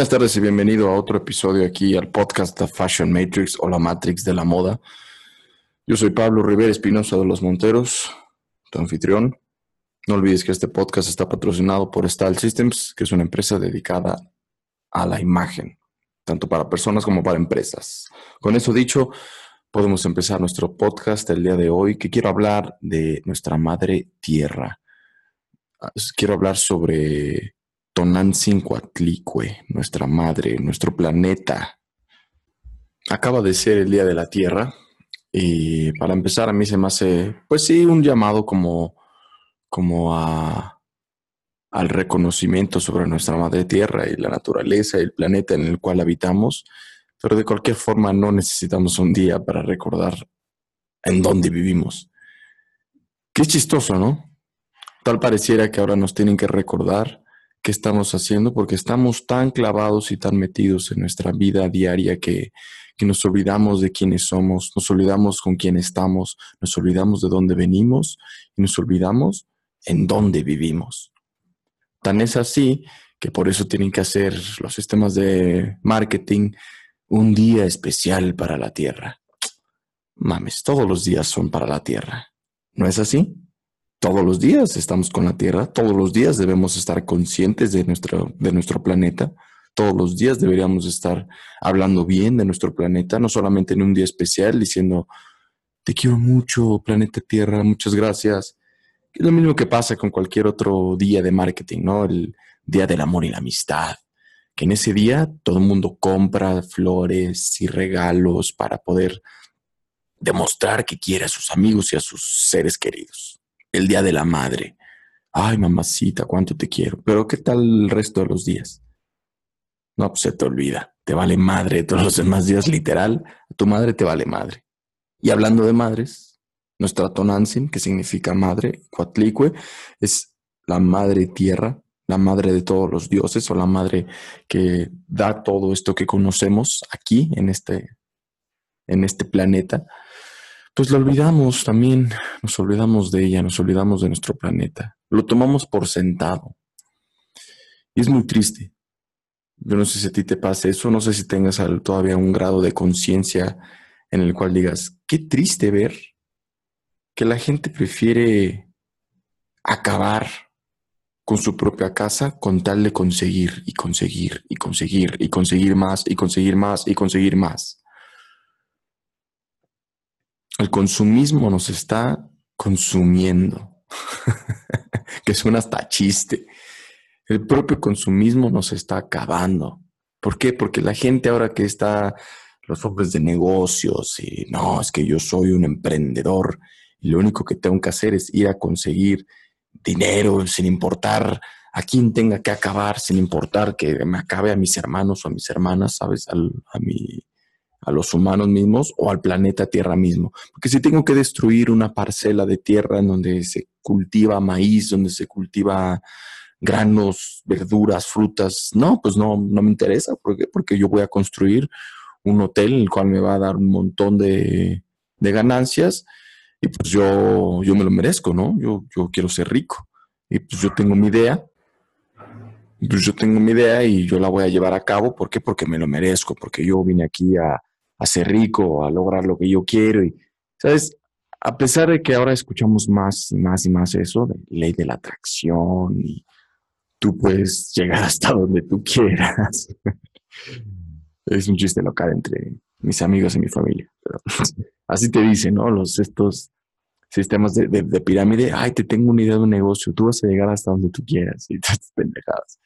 Buenas tardes y bienvenido a otro episodio aquí al podcast The Fashion Matrix o la Matrix de la Moda. Yo soy Pablo Rivera Espinosa de los Monteros, tu anfitrión. No olvides que este podcast está patrocinado por Style Systems, que es una empresa dedicada a la imagen, tanto para personas como para empresas. Con eso dicho, podemos empezar nuestro podcast el día de hoy, que quiero hablar de nuestra madre tierra. Quiero hablar sobre Tonantzin nuestra madre, nuestro planeta. Acaba de ser el Día de la Tierra y para empezar a mí se me hace, pues sí, un llamado como, como a, al reconocimiento sobre nuestra madre tierra y la naturaleza y el planeta en el cual habitamos, pero de cualquier forma no necesitamos un día para recordar en dónde vivimos. Qué chistoso, ¿no? Tal pareciera que ahora nos tienen que recordar qué estamos haciendo porque estamos tan clavados y tan metidos en nuestra vida diaria que, que nos olvidamos de quiénes somos, nos olvidamos con quién estamos, nos olvidamos de dónde venimos y nos olvidamos en dónde vivimos. Tan es así que por eso tienen que hacer los sistemas de marketing un día especial para la Tierra. Mames, todos los días son para la Tierra. ¿No es así? Todos los días estamos con la Tierra, todos los días debemos estar conscientes de nuestro, de nuestro planeta, todos los días deberíamos estar hablando bien de nuestro planeta, no solamente en un día especial diciendo, te quiero mucho, planeta Tierra, muchas gracias. Es lo mismo que pasa con cualquier otro día de marketing, ¿no? El día del amor y la amistad. Que en ese día todo el mundo compra flores y regalos para poder demostrar que quiere a sus amigos y a sus seres queridos el Día de la Madre. Ay, mamacita, cuánto te quiero. Pero ¿qué tal el resto de los días? No, pues se te olvida. Te vale madre todos los demás días, literal. Tu madre te vale madre. Y hablando de madres, nuestra Tonantzin, que significa madre, Cuatlicue, es la madre tierra, la madre de todos los dioses o la madre que da todo esto que conocemos aquí en este, en este planeta pues lo olvidamos también, nos olvidamos de ella, nos olvidamos de nuestro planeta, lo tomamos por sentado. Y es muy triste. Yo no sé si a ti te pasa eso, no sé si tengas todavía un grado de conciencia en el cual digas, qué triste ver que la gente prefiere acabar con su propia casa con tal de conseguir y conseguir y conseguir y conseguir más y conseguir más y conseguir más. El consumismo nos está consumiendo, que suena hasta chiste. El propio consumismo nos está acabando. ¿Por qué? Porque la gente ahora que está, los hombres de negocios, y no, es que yo soy un emprendedor y lo único que tengo que hacer es ir a conseguir dinero sin importar a quién tenga que acabar, sin importar que me acabe a mis hermanos o a mis hermanas, ¿sabes? a mi a los humanos mismos o al planeta Tierra mismo. Porque si tengo que destruir una parcela de tierra en donde se cultiva maíz, donde se cultiva granos, verduras, frutas, no, pues no, no me interesa. ¿Por qué? Porque yo voy a construir un hotel en el cual me va a dar un montón de, ganancias y pues yo, yo me lo merezco, ¿no? Yo, yo quiero ser rico y pues yo tengo mi idea pues yo tengo mi idea y yo la voy a llevar a cabo. ¿Por qué? Porque me lo merezco, porque yo vine aquí a, a ser rico, a lograr lo que yo quiero. Y, ¿sabes? A pesar de que ahora escuchamos más y más y más eso de ley de la atracción y tú puedes llegar hasta donde tú quieras. es un chiste local entre mis amigos y mi familia. así te dicen, ¿no? Los, estos sistemas de, de, pirámide, ay, te tengo una idea de un negocio, tú vas a llegar hasta donde tú quieras y estas pendejadas.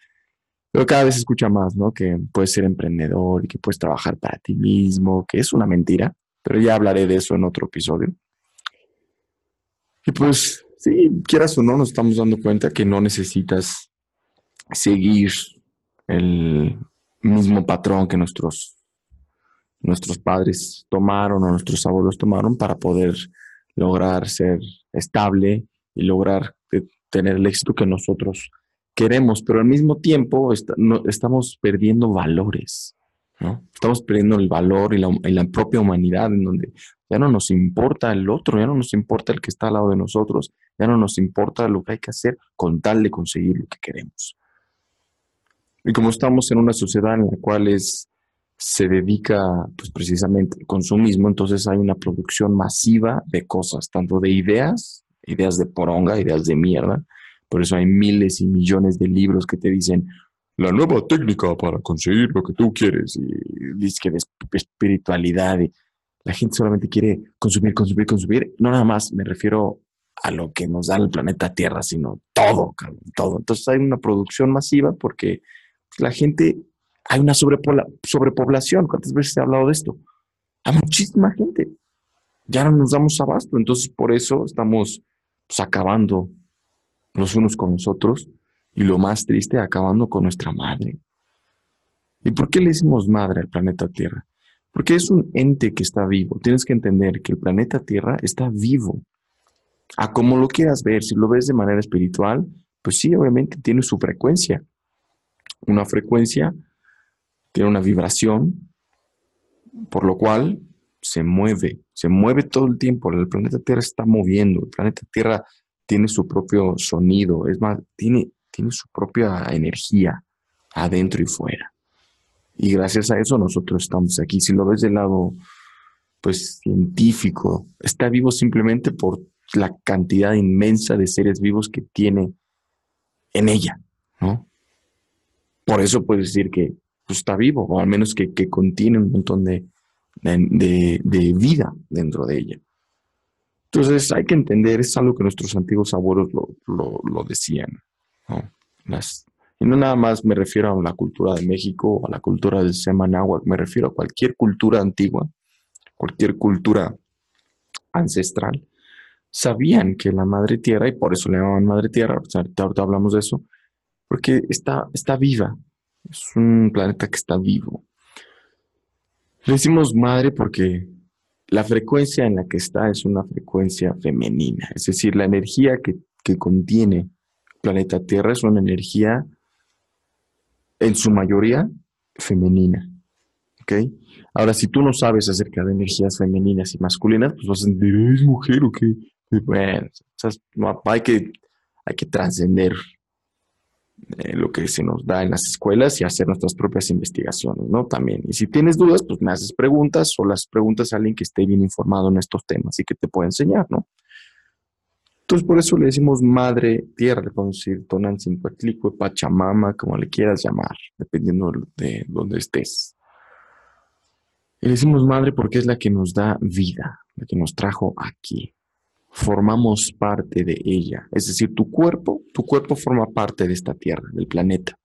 Pero cada vez se escucha más, ¿no? Que puedes ser emprendedor y que puedes trabajar para ti mismo, que es una mentira, pero ya hablaré de eso en otro episodio. Y pues, sí, quieras o no, nos estamos dando cuenta que no necesitas seguir el mismo patrón que nuestros, nuestros padres tomaron o nuestros abuelos tomaron para poder lograr ser estable y lograr tener el éxito que nosotros queremos, pero al mismo tiempo estamos perdiendo valores, ¿no? Estamos perdiendo el valor y la, propia humanidad, en donde ya no nos importa el otro, ya no nos importa el que está al lado de nosotros, ya no nos importa lo que hay que hacer con tal de conseguir lo que queremos. Y como estamos en una sociedad en la cual es, se dedica pues, precisamente al consumismo, entonces hay una producción masiva de cosas, tanto de ideas, ideas de poronga, ideas de mierda. Por eso hay miles y millones de libros que te dicen la nueva técnica para conseguir lo que tú quieres y dice que de espiritualidad y la gente solamente quiere consumir, consumir, consumir. No nada más me refiero a lo que nos da el planeta Tierra, sino todo, todo. Entonces hay una producción masiva porque la gente, hay una sobrepoblación. ¿Cuántas veces he hablado de esto? Hay muchísima gente. Ya no nos damos abasto. Entonces, por eso estamos pues, acabando los unos con los otros. Y lo más triste, acabando con nuestra madre. ¿Y por qué le decimos madre al planeta Tierra? Porque es un ente que está vivo. Tienes que entender que el planeta Tierra está vivo. A como lo quieras ver, si lo ves de manera espiritual, pues sí, obviamente tiene su frecuencia una frecuencia, tiene una vibración, por lo cual se mueve, se mueve todo el tiempo. El planeta Tierra está moviendo, el planeta Tierra tiene su propio sonido, es más, tiene, tiene su propia energía adentro y fuera. Y gracias a eso nosotros estamos aquí. Si lo ves del lado, pues, científico, está vivo simplemente por la cantidad inmensa de seres vivos que tiene en ella, ¿no? por eso puedes decir que pues, está vivo, o al menos que, contiene un montón de, vida dentro de ella. Entonces hay que entender, es algo que nuestros antiguos abuelos lo, decían. y no nada más me refiero a la cultura de México o a la cultura del Semanagua, me refiero a cualquier cultura antigua, cualquier cultura ancestral. Sabían que la madre tierra, y por eso le llamaban madre tierra, ahorita hablamos de eso, porque está, está viva. Es un planeta que está vivo. Le decimos madre porque la frecuencia en la que está es una frecuencia femenina, es decir, la energía que, que contiene planeta Tierra es una energía en su mayoría femenina. ¿Ok? Ahora, si tú no sabes acerca de energías femeninas y masculinas, pues vas a decir, ¿es mujer o qué? Bueno, hay que, hay que trascender eh, lo que se nos da en las escuelas y hacer nuestras propias investigaciones, ¿no? También. Y si tienes dudas, pues me haces preguntas o las preguntas a alguien que esté bien informado en estos temas y que te pueda enseñar, ¿no? Entonces, por eso le decimos madre tierra, le podemos decir Tonantzin-Cuatlicue, Pachamama, como le quieras llamar, dependiendo de dónde estés. Y le decimos madre porque es la que nos da vida, la que nos trajo aquí formamos parte de ella. Es decir, tu cuerpo, tu cuerpo forma parte de esta tierra, del planeta.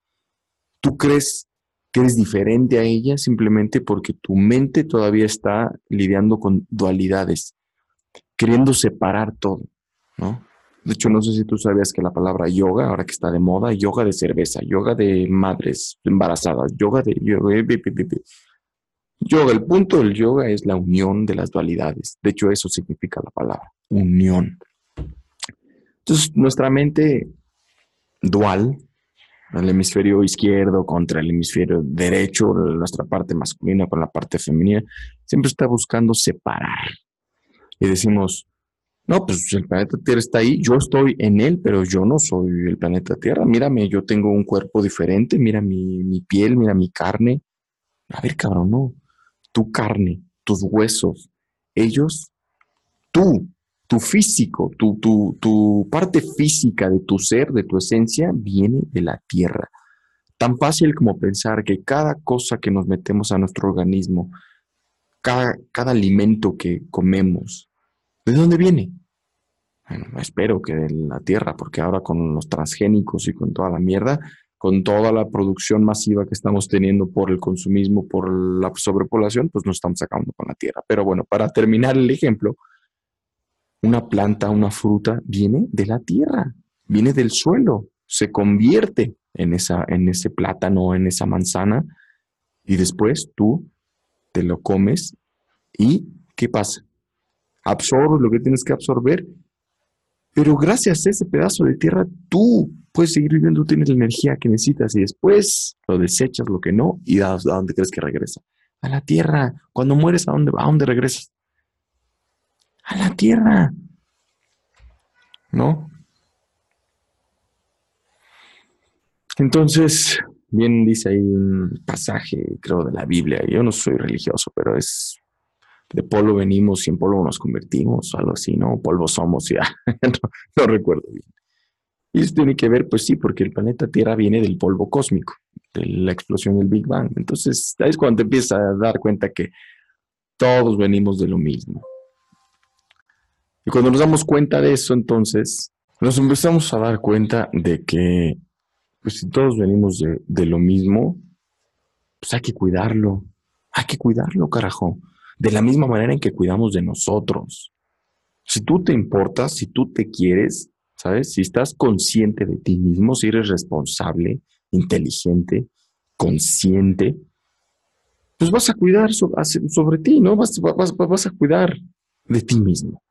Tú crees que eres diferente a ella simplemente porque tu mente todavía está lidiando con dualidades, queriendo separar todo. De hecho, no sé si tú sabías que la palabra yoga, ahora que está de moda, yoga de cerveza, yoga de madres embarazadas, yoga de... Yoga, el punto del yoga es la unión de las dualidades. De hecho, eso significa la palabra, unión. Entonces, nuestra mente dual, el hemisferio izquierdo contra el hemisferio derecho, nuestra parte masculina con la parte femenina, siempre está buscando separar. Y decimos, no, pues el planeta Tierra está ahí, yo estoy en él, pero yo no soy el planeta Tierra. Mírame, yo tengo un cuerpo diferente, mira mi, mi piel, mira mi carne. A ver, cabrón, no tu carne, tus huesos, ellos, tú, tu físico, tu, tu, tu parte física de tu ser, de tu esencia, viene de la tierra. Tan fácil como pensar que cada cosa que nos metemos a nuestro organismo, cada, cada alimento que comemos, ¿de dónde viene? Bueno, espero que de la tierra, porque ahora con los transgénicos y con toda la mierda, con toda la producción masiva que estamos teniendo por el consumismo, por la sobrepoblación, pues nos estamos acabando con la tierra. Pero bueno, para terminar el ejemplo, una planta, una fruta viene de la tierra, viene del suelo, se convierte en, esa, en ese plátano, en esa manzana, y después tú te lo comes y ¿qué pasa? Absorbes lo que tienes que absorber, pero gracias a ese pedazo de tierra tú puedes seguir viviendo, tienes la energía que necesitas y después lo desechas, lo que no, y a, dónde crees que regresa. A la tierra. Cuando mueres, ¿a dónde, ¿a dónde regresas? A la tierra. ¿No? Entonces, bien dice ahí un pasaje, creo, de la Biblia. Yo no soy religioso, pero es de polvo venimos y en polvo nos convertimos, algo así, ¿no? Polvo somos, ya, no, recuerdo bien. Y esto tiene que ver, pues sí, porque el planeta Tierra viene del polvo cósmico, de la explosión del Big Bang. Entonces, ahí es cuando te empiezas a dar cuenta que todos venimos de lo mismo. Y cuando nos damos cuenta de eso, entonces, nos empezamos a dar cuenta de que, pues si todos venimos de, de lo mismo, pues hay que cuidarlo. Hay que cuidarlo, carajo de la misma manera en que cuidamos de nosotros. Si tú te importas, si tú te quieres, ¿sabes? Si estás consciente de ti mismo, si eres responsable, inteligente, consciente, pues vas a cuidar sobre, ti, ¿no? Vas, vas a cuidar de ti mismo.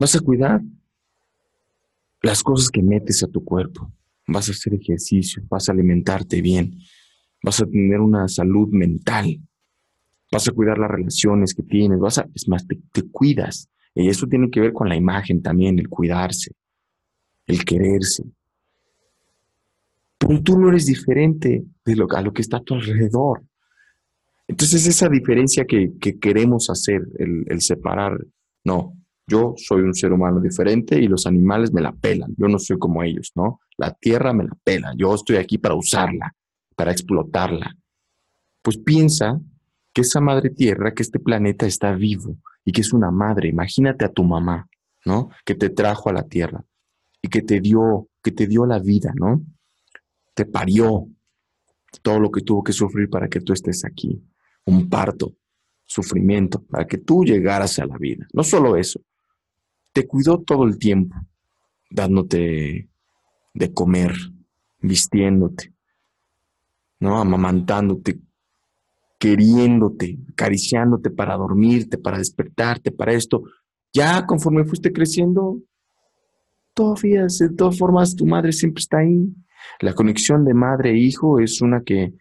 Vas a cuidar las cosas que metes a tu cuerpo. Vas a hacer ejercicio, vas a alimentarte bien, vas a tener una salud mental, vas a cuidar las relaciones que tienes, vas a, es más, te, cuidas. Y eso tiene que ver con la imagen también, el cuidarse, el quererse. Pero tú no eres diferente de lo, a lo que está a tu alrededor. Entonces esa diferencia que, queremos hacer, el, el, separar, no, yo soy un ser humano diferente y los animales me la pelan, yo no soy como ellos, ¿no? La tierra me la pela, yo estoy aquí para usarla, para explotarla. Pues piensa que esa madre tierra, que este planeta está vivo y que es una madre. Imagínate a tu mamá, ¿no? Que te trajo a la tierra y que te dio, que te dio la vida, ¿no? Te parió todo lo que tuvo que sufrir para que tú estés aquí. Un parto, sufrimiento, para que tú llegaras a la vida. No solo eso, te cuidó todo el tiempo, dándote de comer, vistiéndote, ¿no? Amamantándote, queriéndote, acariciándote para dormirte, para despertarte, para esto. Ya conforme fuiste creciendo, todavía, de todas formas, tu madre siempre está ahí. La conexión de madre e hijo es una que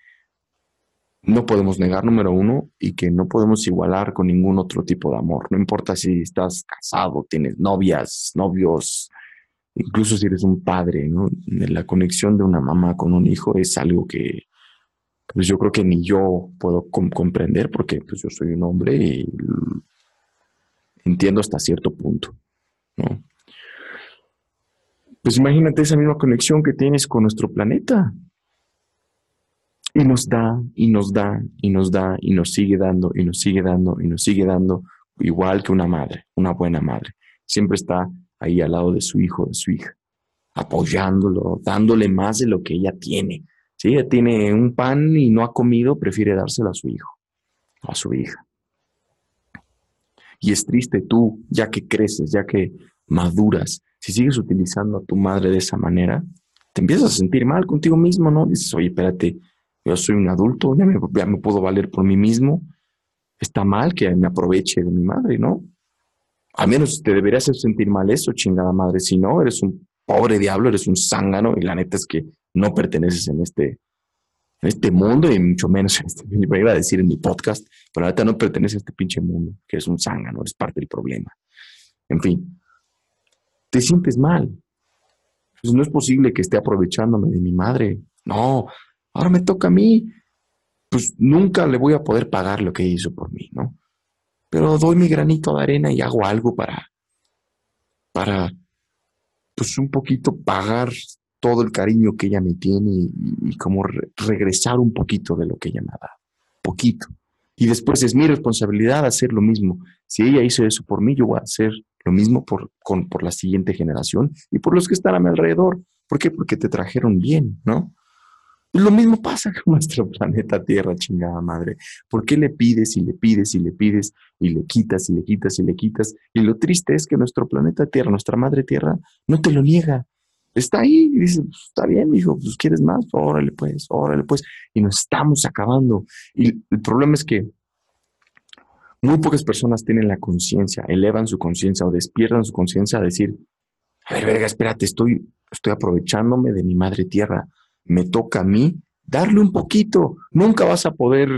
no podemos negar, número uno, y que no podemos igualar con ningún otro tipo de amor. No importa si estás casado, tienes novias, novios, incluso si eres un padre, ¿no? La conexión de una mamá con un hijo es algo que pues yo creo que ni yo puedo comprender porque pues yo soy un hombre y entiendo hasta cierto punto, ¿no? Pues imagínate esa misma conexión que tienes con nuestro planeta. Y nos da, y nos da, y nos da, y nos sigue dando, y nos sigue dando, y nos sigue dando, igual que una madre, una buena madre. Siempre está ahí al lado de su hijo, de su hija, apoyándolo, dándole más de lo que ella tiene, si ella tiene un pan y no ha comido, prefiere dárselo a su hijo a su hija. Y es triste tú, ya que creces, ya que maduras, si sigues utilizando a tu madre de esa manera, te empiezas a sentir mal contigo mismo, ¿no? Dices, oye, espérate, yo soy un adulto, ya me, puedo valer por mí mismo. Está mal que me aproveche de mi madre, ¿no? Al menos te deberías sentir mal eso, chingada madre. Si no, eres un pobre diablo, eres un zángano y la neta es que no perteneces en este, este mundo y mucho menos en este, me iba a decir en mi podcast, pero ahorita no perteneces a este pinche mundo, que es un no eres parte del problema. En fin, te sientes mal. Pues no es posible que esté aprovechándome de mi madre. No, ahora me toca a mí. Pues nunca le voy a poder pagar lo que hizo por mí, ¿no? Pero doy mi granito de arena y hago algo para, para, pues un poquito pagar todo el cariño que ella me tiene y, como regresar un poquito de lo que ella me ha dado, poquito. Y después es mi responsabilidad hacer lo mismo. Si ella hizo eso por mí, yo voy a hacer lo mismo por, con, por la siguiente generación y por los que están a mi alrededor. ¿Por qué? Porque te trajeron bien, ¿no? Lo mismo pasa con nuestro planeta Tierra, chingada madre. ¿Por qué le pides y le pides y le pides y le quitas y le quitas y le quitas? Y lo triste es que nuestro planeta Tierra, nuestra madre Tierra, no te lo niega está ahí y dice, pues, está bien, hijo, pues quieres más, órale pues, órale pues, y nos estamos acabando. Y el problema es que muy pocas personas tienen la conciencia, elevan su conciencia o despiertan su conciencia a decir, a ver, verga, espérate, estoy, estoy aprovechándome de mi madre tierra, me toca a mí darle un poquito, nunca vas a poder,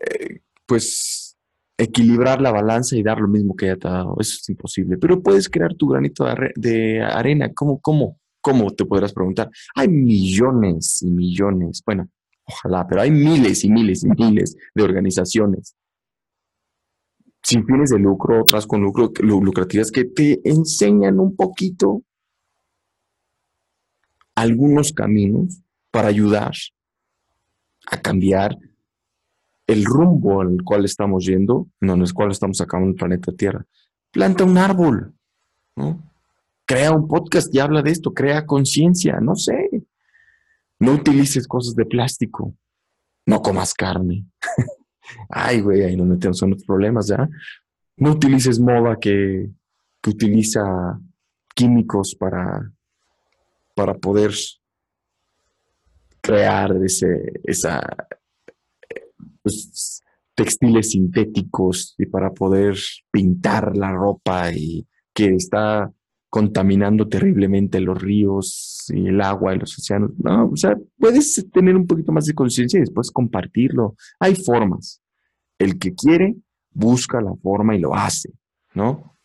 eh, pues, equilibrar la balanza y dar lo mismo que ella te ha dado, eso es imposible, pero puedes crear tu granito de, arena, ¿cómo? ¿Cómo? ¿Cómo te podrás preguntar? Hay millones y millones, bueno, ojalá, pero hay miles y miles y miles de organizaciones sin fines de lucro, otras con lucro, lucrativas, que te enseñan un poquito algunos caminos para ayudar a cambiar el rumbo al cual estamos yendo, no, en el cual estamos acabando el planeta Tierra. Planta un árbol, ¿no? Crea un podcast y habla de esto, crea conciencia, no sé. No utilices cosas de plástico, no comas carne. Ay, güey, ahí nos metemos en problemas, ¿ya? No utilices moda que, que utiliza químicos para, para poder crear ese, esa, pues, textiles sintéticos y para poder pintar la ropa y que está contaminando terriblemente los ríos y el agua y los océanos. No, o sea, puedes tener un poquito más de conciencia y después compartirlo. Hay formas. El que quiere, busca la forma y lo hace, ¿no?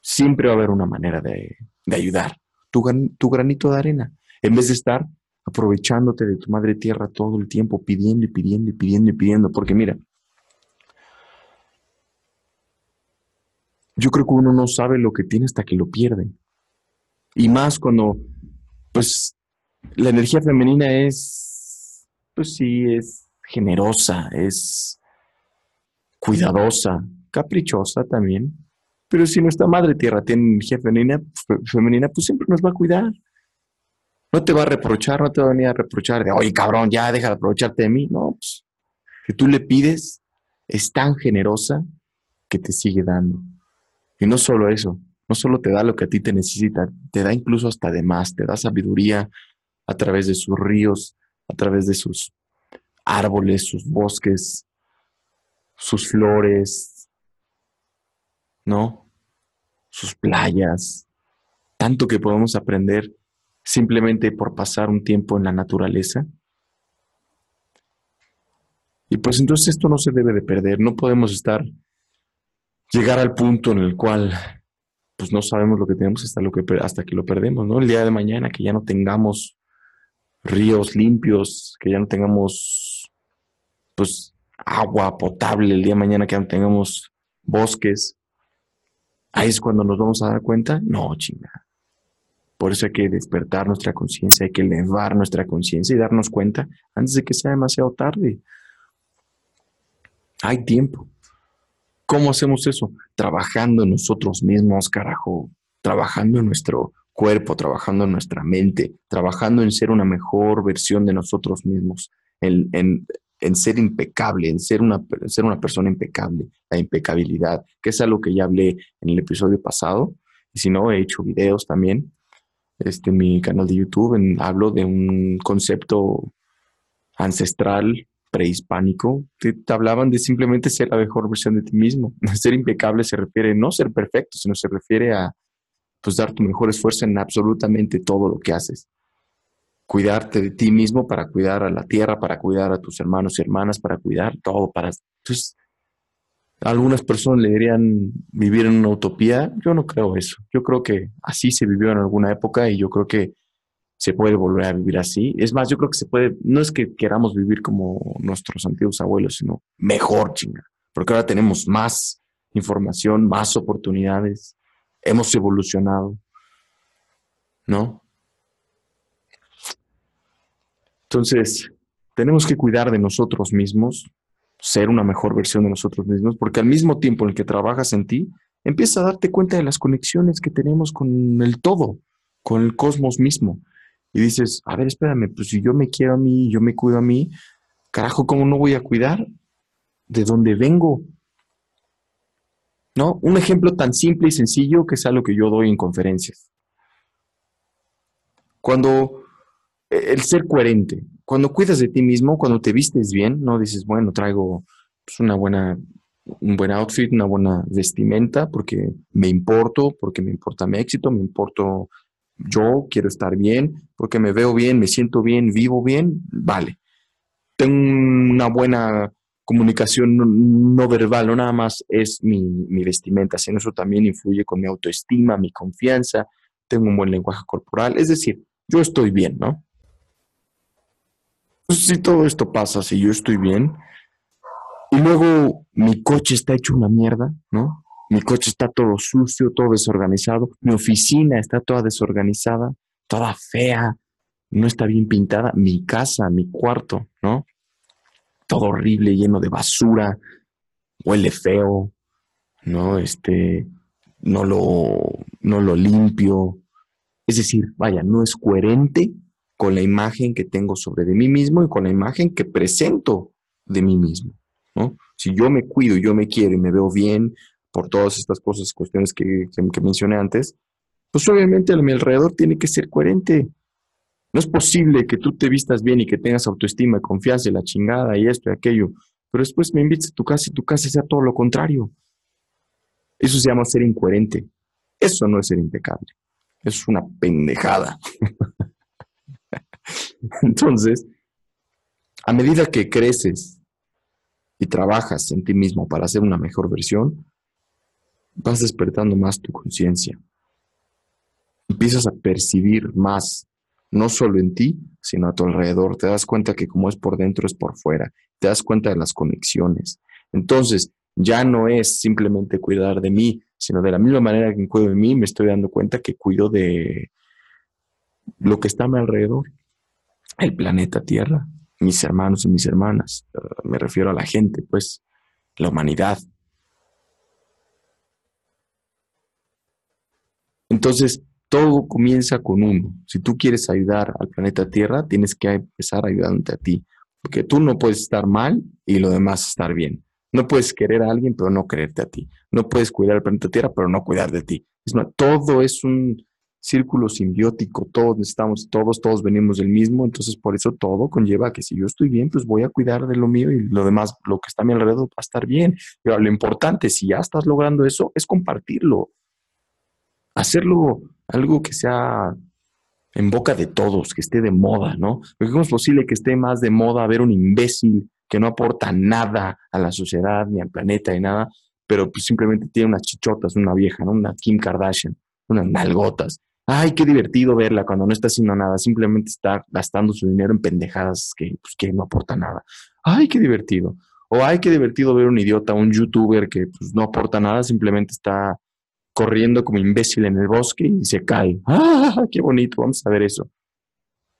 Siempre va a haber una manera de, ayudar. Tu, tu granito de arena. En vez de estar aprovechándote de tu madre tierra todo el tiempo, pidiendo y pidiendo y pidiendo y pidiendo, porque mira, yo creo que uno no sabe lo que tiene hasta que lo pierde. Y más cuando, pues, la energía femenina es, pues sí, es generosa, es cuidadosa, caprichosa también. Pero si nuestra madre tierra tiene energía femenina, femenina, pues siempre nos va a cuidar. No te va a reprochar, no te va a venir a reprochar de, oye, cabrón, ya deja de aprovecharte de mí. No, pues, que tú le pides es tan generosa que te sigue dando. Y no solo eso, no solo te da lo que a ti te necesita, te da incluso hasta de más, te da sabiduría a través de sus ríos, a través de sus árboles, sus bosques, sus flores, ¿no? Sus playas, tanto que podemos aprender simplemente por pasar un tiempo en la naturaleza. Y pues entonces esto no se debe de perder, no podemos estar llegar al punto en el cual pues no sabemos lo que tenemos hasta, lo que, hasta que lo perdemos, ¿no? El día de mañana que ya no tengamos ríos limpios, que ya no tengamos pues agua potable, el día de mañana que ya no tengamos bosques, ahí es cuando nos vamos a dar cuenta, no, chinga. Por eso hay que despertar nuestra conciencia, hay que elevar nuestra conciencia y darnos cuenta antes de que sea demasiado tarde. Hay tiempo. ¿Cómo hacemos eso? Trabajando en nosotros mismos, carajo. Trabajando en nuestro cuerpo, trabajando en nuestra mente, trabajando en ser una mejor versión de nosotros mismos, en, ser impecable, en ser una, ser una persona impecable, la impecabilidad, que es algo que ya hablé en el episodio pasado. Y si no, he hecho videos también. Este, en mi canal de YouTube hablo de un concepto ancestral prehispánico, te, hablaban de simplemente ser la mejor versión de ti mismo. Ser impecable se refiere no ser perfecto, sino se refiere a pues dar tu mejor esfuerzo en absolutamente todo lo que haces. Cuidarte de ti mismo para cuidar a la tierra, para cuidar a tus hermanos y hermanas, para cuidar todo, para entonces algunas personas le dirían vivir en una utopía. Yo no creo eso. Yo creo que así se vivió en alguna época y yo creo que se puede volver a vivir así. Es más, yo creo que se puede, no es que queramos vivir como nuestros antiguos abuelos, sino mejor, chinga, porque ahora tenemos más información, más oportunidades, hemos evolucionado, ¿no? Entonces, tenemos que cuidar de nosotros mismos, ser una mejor versión de nosotros mismos, porque al mismo tiempo en el que trabajas en ti, empiezas a darte cuenta de las conexiones que tenemos con el todo, con el cosmos mismo y dices, a ver, espérame, pues si yo me quiero a mí, yo me cuido a mí, carajo, ¿cómo no voy a cuidar de dónde vengo? ¿No? Un ejemplo tan simple y sencillo que es algo que yo doy en conferencias. Cuando e, el ser coherente, cuando cuidas de ti mismo, cuando te vistes bien, no dices, bueno, traigo pues, una buena, un buen outfit, una buena vestimenta, porque me importo, porque me importa mi éxito, me importo yo quiero estar bien, porque me veo bien, me siento bien, vivo bien, vale. Tengo una buena comunicación no, verbal, no nada más es mi, vestimenta, sino eso también influye con mi autoestima, mi confianza. tengo un buen lenguaje corporal, es decir, yo estoy bien, ¿no? Pues, si todo esto pasa, si yo estoy bien, y luego mi coche está hecho una mierda, ¿no? Mi coche está todo sucio, todo desorganizado, mi oficina está toda desorganizada, toda fea, no está bien pintada, mi casa, mi cuarto, ¿no? Todo horrible, lleno de basura, huele feo, ¿no? Este, no lo, no lo limpio. Es decir, vaya, no es coherente con la imagen que tengo sobre de mí mismo y con la imagen que presento de mí mismo, ¿no? Si yo me cuido, yo me quiero y me veo bien por todas estas cosas, cuestiones que, que mencioné antes, pues obviamente a mi alrededor tiene que ser coherente. No es posible que tú te vistas bien y que tengas autoestima, confianza y la chingada y esto y aquello, pero después me invites a tu casa y tu casa sea todo lo contrario. Eso se llama ser incoherente. Eso no es ser impecable. Eso es una pendejada. Entonces, a medida que creces y trabajas en ti mismo para hacer una mejor versión, vas despertando más tu conciencia. Empiezas a percibir más, no solo en ti, sino a tu alrededor. Te das cuenta que como es por dentro, es por fuera. Te das cuenta de las conexiones. Entonces, ya no es simplemente cuidar de mí, sino de la misma manera que cuido de mí, me estoy dando cuenta que cuido de lo que está a mi alrededor, el planeta Tierra, mis hermanos y mis hermanas, eh, me refiero a la gente, pues, la humanidad. Entonces, todo comienza con uno. Si tú quieres ayudar al planeta Tierra, tienes que empezar ayudándote a ti, porque tú no puedes estar mal y lo demás estar bien. No puedes querer a alguien, pero no quererte a ti. No puedes cuidar al planeta Tierra, pero no cuidar de ti. Es todo es un círculo simbiótico. Todos necesitamos, todos, todos venimos del mismo. Entonces, por eso todo conlleva que si yo estoy bien, pues voy a cuidar de lo mío y lo demás, lo que está a mi alrededor, va a estar bien. Pero lo importante, si ya estás logrando eso, es compartirlo. Hacerlo algo que sea en boca de todos, que esté de moda, ¿no? Porque ¿cómo es posible que esté más de moda ver un imbécil que no aporta nada a la sociedad, ni al planeta, ni nada, pero pues simplemente tiene unas chichotas, una vieja, ¿no? Una Kim Kardashian, unas nalgotas. Ay, qué divertido verla cuando no está haciendo nada, simplemente está gastando su dinero en pendejadas que, pues, que no aporta nada. Ay, qué divertido. O ay, qué divertido ver un idiota, un youtuber que pues, no aporta nada, simplemente está corriendo como imbécil en el bosque y se cae. ¡Ah, qué bonito! Vamos a ver eso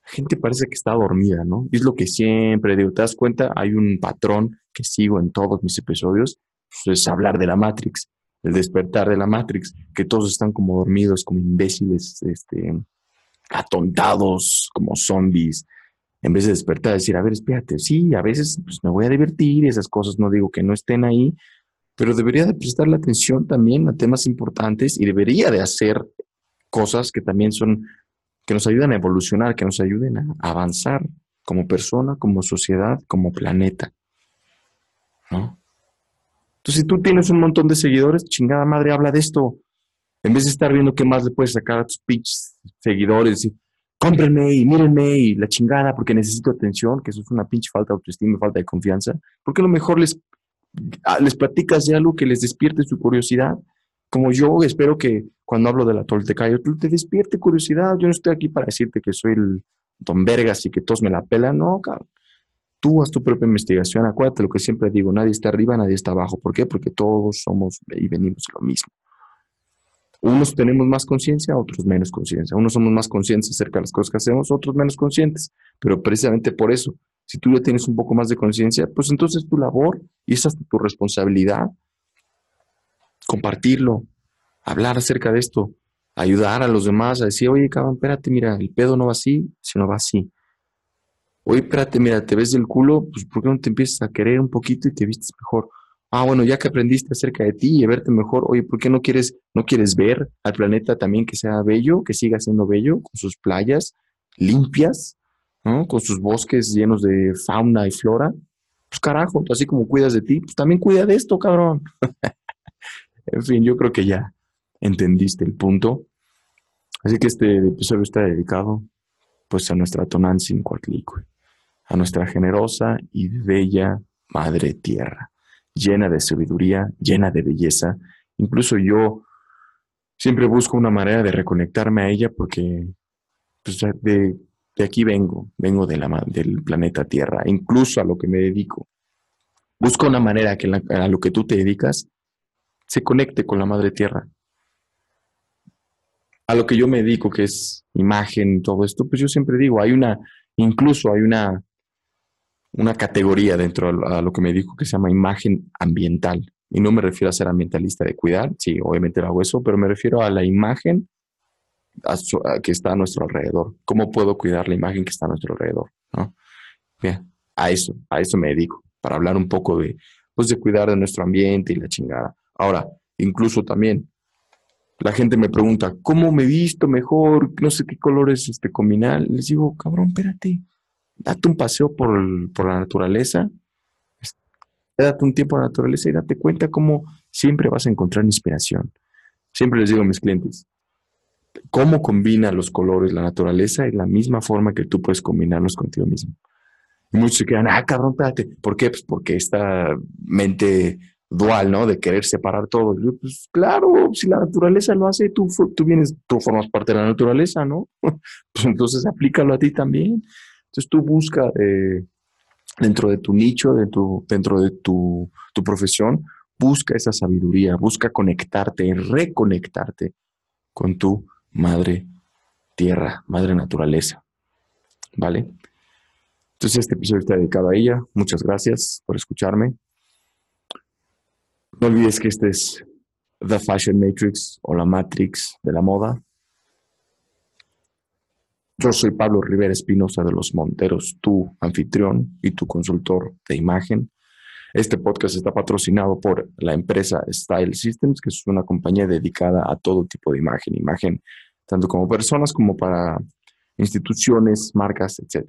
gente parece que está dormida, ¿no? es lo que siempre digo, ¿te das cuenta? Hay un patrón que sigo en todos mis episodios, pues es hablar de la Matrix, el despertar de la Matrix, que todos están como dormidos, como imbéciles, este, atontados, como zombies, en vez de despertar, decir, a ver, espérate, sí, a veces pues, me voy a divertir, esas cosas no digo que no estén ahí, pero debería de prestarle atención también a temas importantes y debería de hacer cosas que también son que nos ayuden a evolucionar, que nos ayuden a avanzar como persona, como sociedad, como planeta. ¿No? Entonces, si tú tienes un montón de seguidores, chingada madre, habla de esto. En vez de estar viendo qué más le puedes sacar a tus pitch seguidores, y, cómprenme y mírenme y la chingada porque necesito atención, que eso es una pinche falta de autoestima, falta de confianza, porque a lo mejor les, ah, les platicas de algo que les despierte su curiosidad como yo espero que cuando hablo de la Toltecayo, tú te despierte curiosidad. Yo no estoy aquí para decirte que soy el don Vergas y que todos me la pelan. No, cabrón. Tú haz tu propia investigación. Acuérdate lo que siempre digo: nadie está arriba, nadie está abajo. ¿Por qué? Porque todos somos y venimos lo mismo. Unos tenemos más conciencia, otros menos conciencia. Unos somos más conscientes acerca de las cosas que hacemos, otros menos conscientes. Pero precisamente por eso, si tú ya tienes un poco más de conciencia, pues entonces tu labor y es tu responsabilidad compartirlo, hablar acerca de esto, ayudar a los demás a decir, oye, cabrón, espérate, mira, el pedo no va así, sino va así. Oye, espérate, mira, te ves del culo, pues ¿por qué no te empiezas a querer un poquito y te vistes mejor? Ah, bueno, ya que aprendiste acerca de ti y a verte mejor, oye, ¿por qué no quieres, no quieres ver al planeta también que sea bello, que siga siendo bello, con sus playas limpias, ¿no? con sus bosques llenos de fauna y flora? Pues carajo, así como cuidas de ti, pues también cuida de esto, cabrón. En fin, yo creo que ya entendiste el punto. Así que este episodio está dedicado pues a nuestra Tonantzin Coatlicue, a nuestra generosa y bella Madre Tierra, llena de sabiduría, llena de belleza. Incluso yo siempre busco una manera de reconectarme a ella porque pues, de, aquí vengo, vengo de la, del planeta Tierra, incluso a lo que me dedico. Busco una manera que a lo que tú te dedicas se conecte con la Madre Tierra. A lo que yo me dedico, que es imagen, todo esto, pues yo siempre digo, hay una, incluso hay una, una categoría dentro a lo que me dedico que se llama imagen ambiental. Y no me refiero a ser ambientalista de cuidar, sí, obviamente lo hago eso, pero me refiero a la imagen que está a nuestro alrededor. ¿Cómo puedo cuidar la imagen que está a nuestro alrededor? ¿no? Bien, a eso, a eso me dedico, para hablar un poco de, pues, de cuidar de nuestro ambiente y la chingada. Ahora, incluso también, la gente me pregunta, ¿cómo me visto mejor? No sé qué colores este, combinar. Les digo, cabrón, espérate, date un paseo por, por la naturaleza date un tiempo a la naturaleza y date cuenta cómo siempre vas a encontrar inspiración. Siempre les digo a mis clientes, cómo combina los colores la naturaleza y la misma forma que tú puedes combinarlos contigo mismo. Y muchos se quedan, ah, cabrón, espérate. ¿Por qué? Pues porque esta mente dual, ¿no? De querer separar todo. pues claro, si la naturaleza lo hace, tú, tú vienes, tú formas parte de la naturaleza, ¿no? pues entonces aplícalo a ti también. Entonces tú busca eh, dentro de tu nicho, dentro, de tu, tu profesión, busca esa sabiduría, busca conectarte, reconectarte con tu madre tierra, madre naturaleza. ¿Vale? Entonces este episodio está dedicado a ella. Muchas gracias por escucharme. No olvides que este es The Fashion Matrix o la Matrix de la moda. Yo soy Pablo Rivera Espinosa de los Monteros, tu anfitrión y tu consultor de imagen. Este podcast está patrocinado por la empresa Style Systems, que es una compañía dedicada a todo tipo de imagen, imagen tanto como personas como para instituciones, marcas, etc.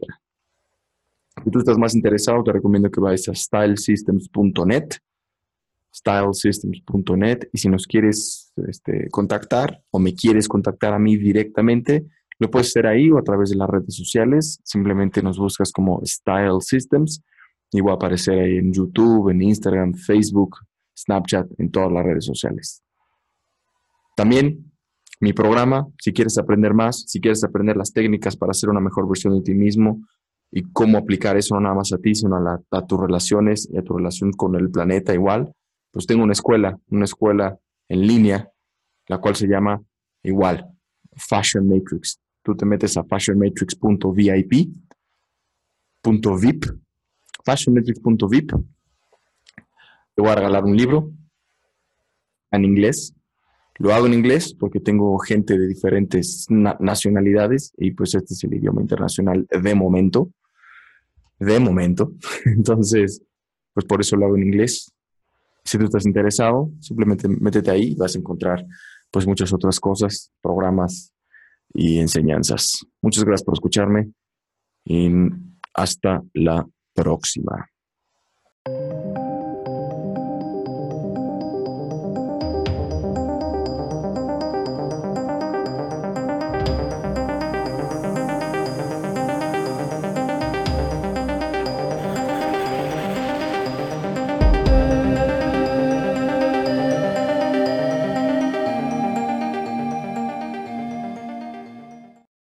Si tú estás más interesado, te recomiendo que vayas a stylesystems.net, stylesystems.net, y si nos quieres este, contactar o me quieres contactar a mí directamente, lo puedes hacer ahí o a través de las redes sociales. Simplemente nos buscas como Style Systems y voy a aparecer ahí en YouTube, en Instagram, Facebook, Snapchat, en todas las redes sociales. También mi programa, si quieres aprender más, si quieres aprender las técnicas para hacer una mejor versión de ti mismo y cómo aplicar eso no nada más a ti, sino a, a tus relaciones y a tu relación con el planeta igual, pues tengo una escuela, una escuela en línea, la cual se llama igual, Fashion Matrix tú te metes a fashionmatrix.vip, .vip, fashionmatrix.vip, te voy a regalar un libro en inglés. Lo hago en inglés porque tengo gente de diferentes nacionalidades y pues este es el idioma internacional de momento. De momento. Entonces, pues por eso lo hago en inglés. Si tú estás interesado, simplemente métete ahí y vas a encontrar pues muchas otras cosas, programas y enseñanzas. Muchas gracias por escucharme y hasta la próxima.